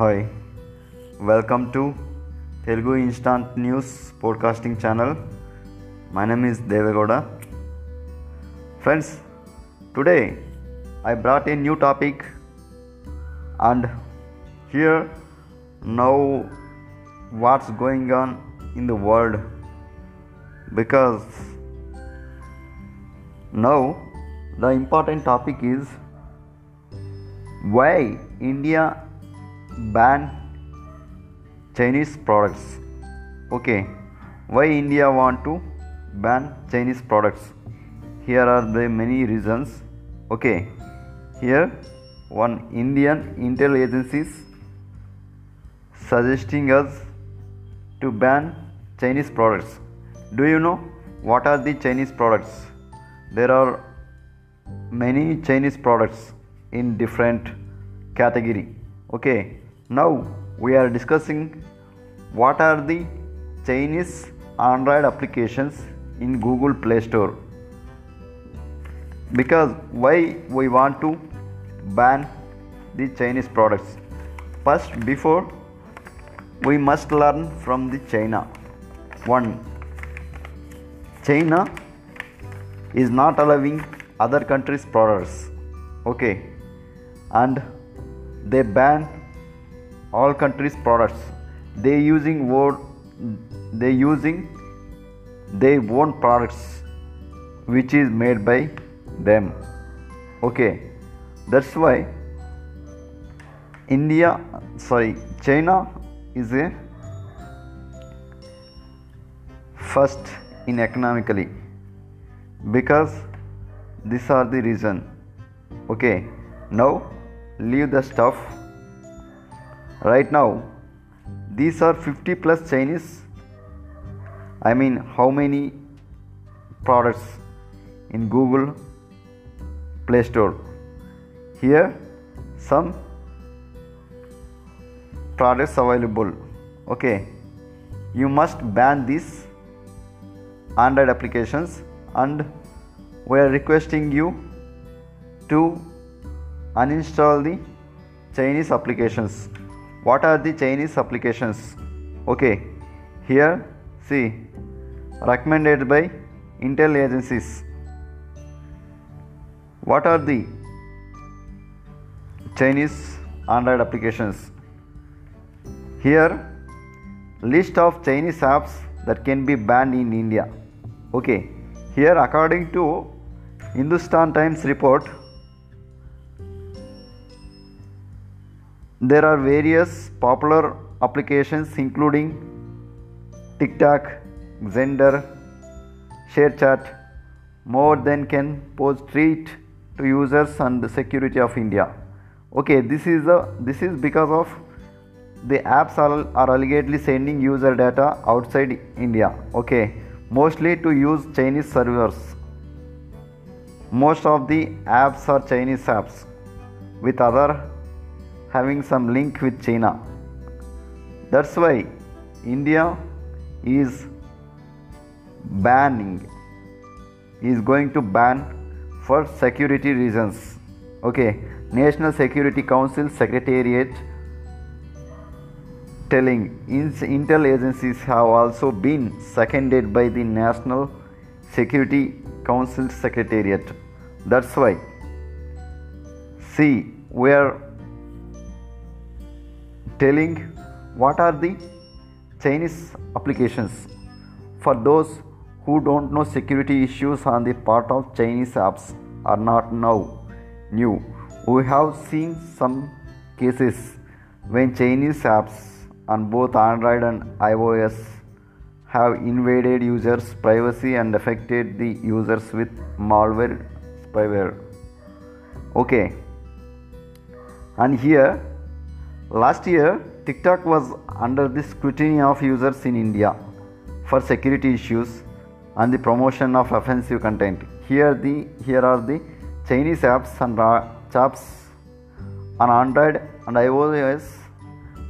Hi, welcome to Telugu Instant News Podcasting Channel. My name is Devagoda. Friends, today I brought a new topic, and here know what's going on in the world because now the important topic is why India ban Chinese products. Okay, why India want to ban Chinese products? Here are the many reasons. Okay, here one Indian intel agencies suggesting us to ban Chinese products. Do you know what are the Chinese products? There are many Chinese products in different category. Okay, now we are discussing what are the Chinese Android applications in Google Play Store. Because why we want to ban the Chinese products? First, before we must learn from the China. One, China is not allowing other countries' products. Okay, and they ban all countries' products. They using word, they using their own products, which is made by them. Okay, that's why India, sorry, China is a first in economically because these are the reason okay now leave the stuff right now these are 50 plus chinese. I mean how many products in google play store? Here some products available. Okay you must ban these Android applications and we are requesting you to uninstall the Chinese applications. What are the Chinese applications? Okay, here see recommended by Intel agencies. What are the Chinese Android applications? Here list of Chinese apps that can be banned in India. Okay, here according to Hindustan Times report, there are various popular applications including TikTok, Xender, ShareChat, more than can pose threat to users and the security of India. Okay, this is a this is because of the apps are, are allegedly sending user data outside India. Okay, mostly to use Chinese servers. Most of the apps are Chinese apps, with other having some link with China. That's why India is banning, is going to ban for security reasons. Okay, National Security Council Secretariat telling intel agencies have also been seconded by the National Security Council Secretariat. That's why. See, we are telling what are the Chinese applications. For those who don't know security issues on the part of Chinese apps are not now new. We have seen some cases when Chinese apps on both Android and iOS have invaded users' privacy and affected the users with malware spyware. Okay, and here last year TikTok was under the scrutiny of users in India for security issues and the promotion of offensive content. Here the here are the Chinese apps and apps on Android and iOS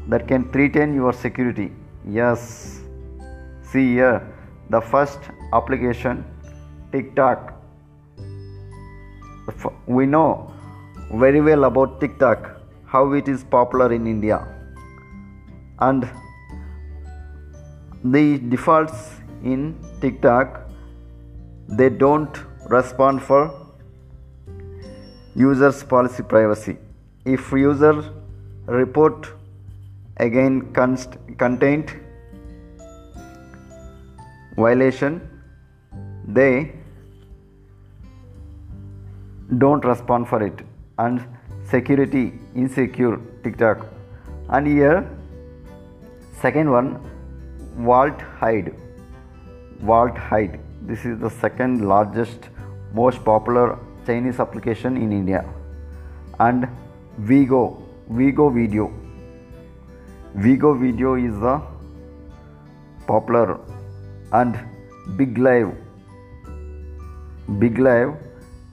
that can threaten your security. Yes, see here the first application TikTok. We know very well about TikTok, how it is popular in India. and the defaults in TikTok they don't respond for users policy privacy if user report again const- content violation they don't respond for it and security insecure tiktok. And here second one vault hide vault hide this is the second largest most popular chinese application in india. And vigo vigo video. Vigo video is the popular and big live. Big live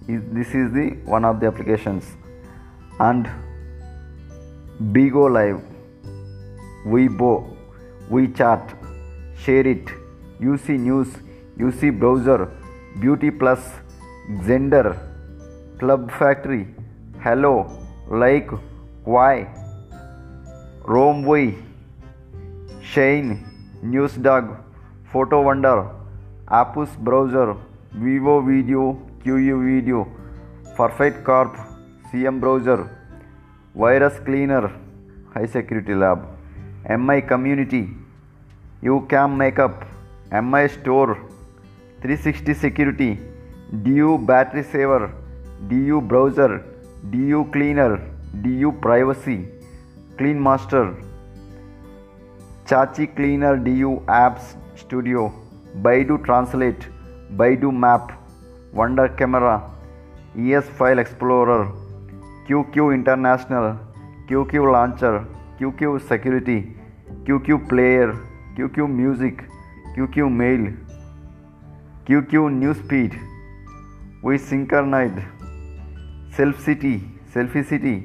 is this is the one of the applications and bigo live. Weibo wechat share it. Uc news uc browser beauty plus xender club factory. Helo like why? Romwe shane newsdog photo wonder apus browser vivo video QU Video, Perfect Corp, CM browser virus cleaner hi security lab M I community you cam makeup M I store 360 security D U battery saver D U browser D U cleaner D U privacy clean master cache cleaner D U apps studio Baidu translate Baidu map wonder camera E S file explorer Q Q international Q Q launcher Q Q security Q Q player Q Q music Q Q mail Q Q news feed we synchronised self city selfie city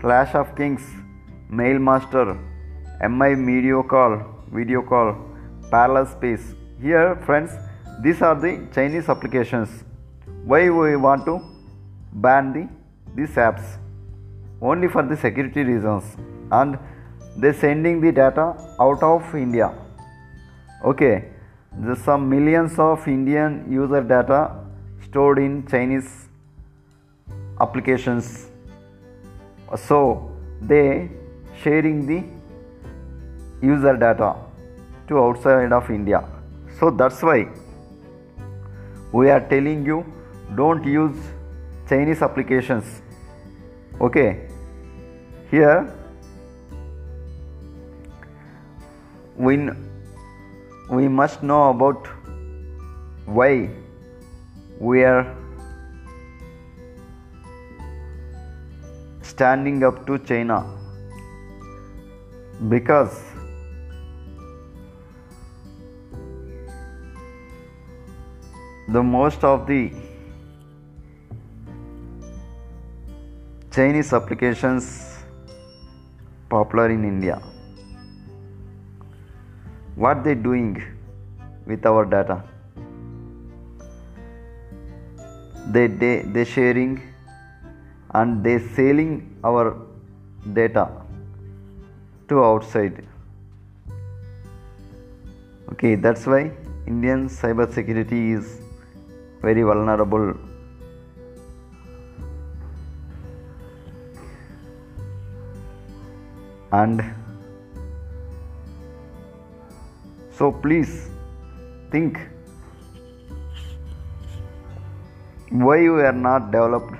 clash of kings mail master M I video call video call parallel space here friends this are the Chinese applications. Why we want to ban the these apps only for the security reasons and they sending the data out of india. Okay there's some millions of indian user data stored in chinese applications. So they sharing the user data to outside of india. So that's why we are telling you don't use Chinese applications. Okay. Here we, we must know about why we are standing up to China. Because the most of the Chinese applications popular in India. What they doing with our data? They they they sharing and they selling our data to outside. Okay, that's why Indian cyber security is very vulnerable and so please think why we are not developed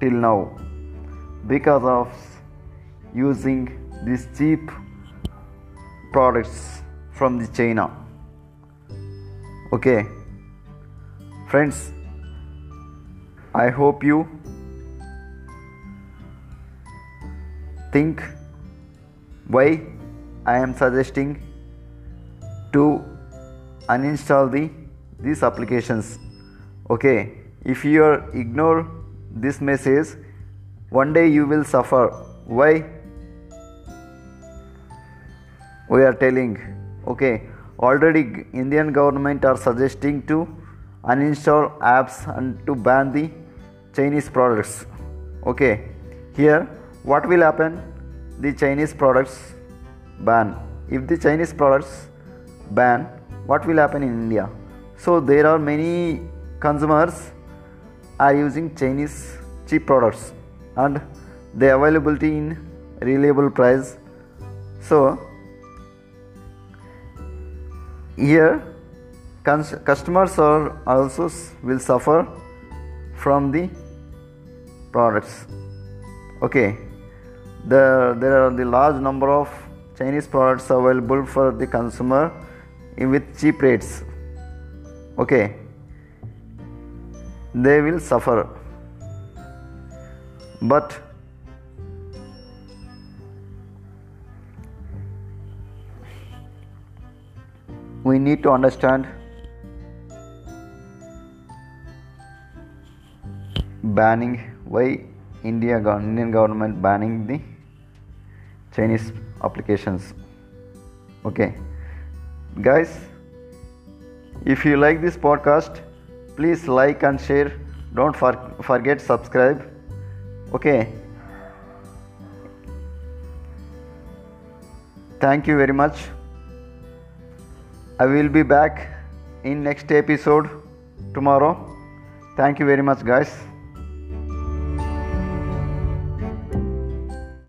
till now. Because of using these cheap products from the china. Okay? Friends i hope you think why I am suggesting to uninstall the these applications. Okay if you ignore this message one day you will suffer. Why? We are telling. Okay already indian government are suggesting to uninstall apps and to ban the chinese products. Okay here what will happen the chinese products ban. If the Chinese products ban, what will happen in India? So there are many consumers are using Chinese cheap products and the availability in reliable price. So here customers are also will suffer from the products okay there, there are the large number of chinese products available for the consumer with cheap rates. Okay. They will suffer. But we need to understand banning why India Indian government banning the Chinese applications. Okay. Guys if you like this podcast please like and share. Don't for, forget subscribe. Okay. Thank you very much. I will be back in next episode tomorrow. Thank you very much guys